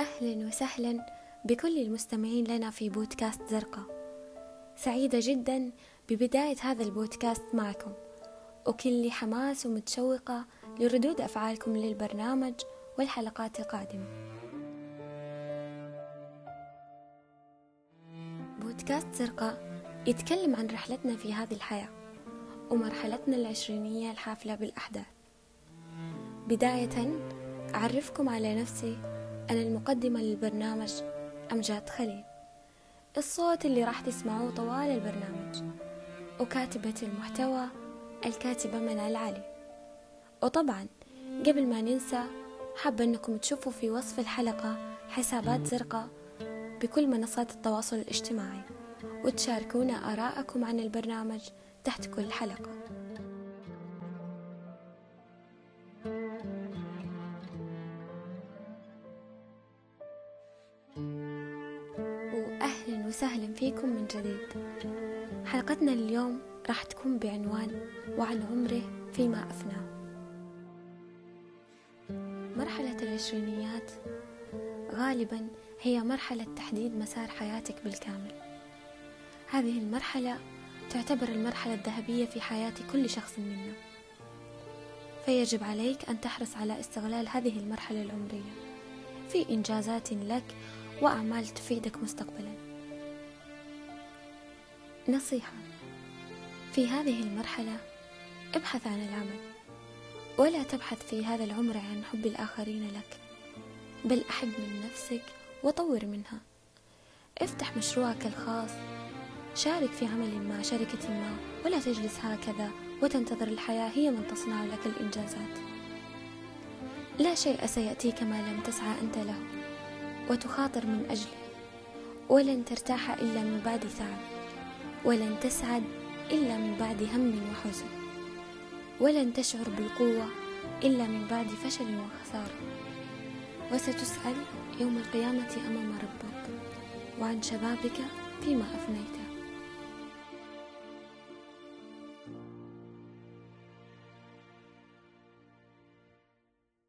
أهلا وسهلا بكل المستمعين لنا في بودكاست زرقاء. سعيدة جدا ببداية هذا البودكاست معكم. وكلي حماس ومتشوقة لردود أفعالكم للبرنامج والحلقات القادمة. بودكاست زرقاء يتكلم عن رحلتنا في هذه الحياة ومرحلتنا العشرينية الحافلة بالأحداث. بداية أعرفكم على نفسي أنا المقدمة للبرنامج أمجاد خليل. الصوت اللي راح تسمعوه طوال البرنامج. وكاتبة المحتوى الكاتبة منال علي. وطبعا قبل ما ننسى حابة أنكم تشوفوا في وصف الحلقة حسابات زرقاء بكل منصات التواصل الاجتماعي. وتشاركونا آراءكم عن البرنامج تحت كل حلقة. وأهلا وسهلا فيكم من جديد. حلقتنا اليوم راح تكون بعنوان وعن عمره فيما أفناه مرحلة العشرينيات غالبا هي مرحلة تحديد مسار حياتك بالكامل. هذه المرحلة تعتبر المرحلة الذهبية في حياة كل شخص منا. فيجب عليك أن تحرص على استغلال هذه المرحلة العمرية في إنجازات لك وأعمال تفيدك مستقبلا. نصيحة. في هذه المرحلة ابحث عن العمل ولا تبحث في هذا العمر عن حب الآخرين لك بل أحب من نفسك وطور منها. افتح مشروعك الخاص شارك في عمل مع شركة ما ولا تجلس هكذا وتنتظر الحياة هي من تصنع لك الإنجازات. لا شيء سيأتيك ما لم تسعى أنت له. وتخاطر من أجله. ولن ترتاح إلا من بعد تعب ولن تسعد إلا من بعد هم وحزن. ولن تشعر بالقوة إلا من بعد فشل وخسارة. وستسأل يوم القيامة أمام ربك. وعن شبابك فيما أفنيت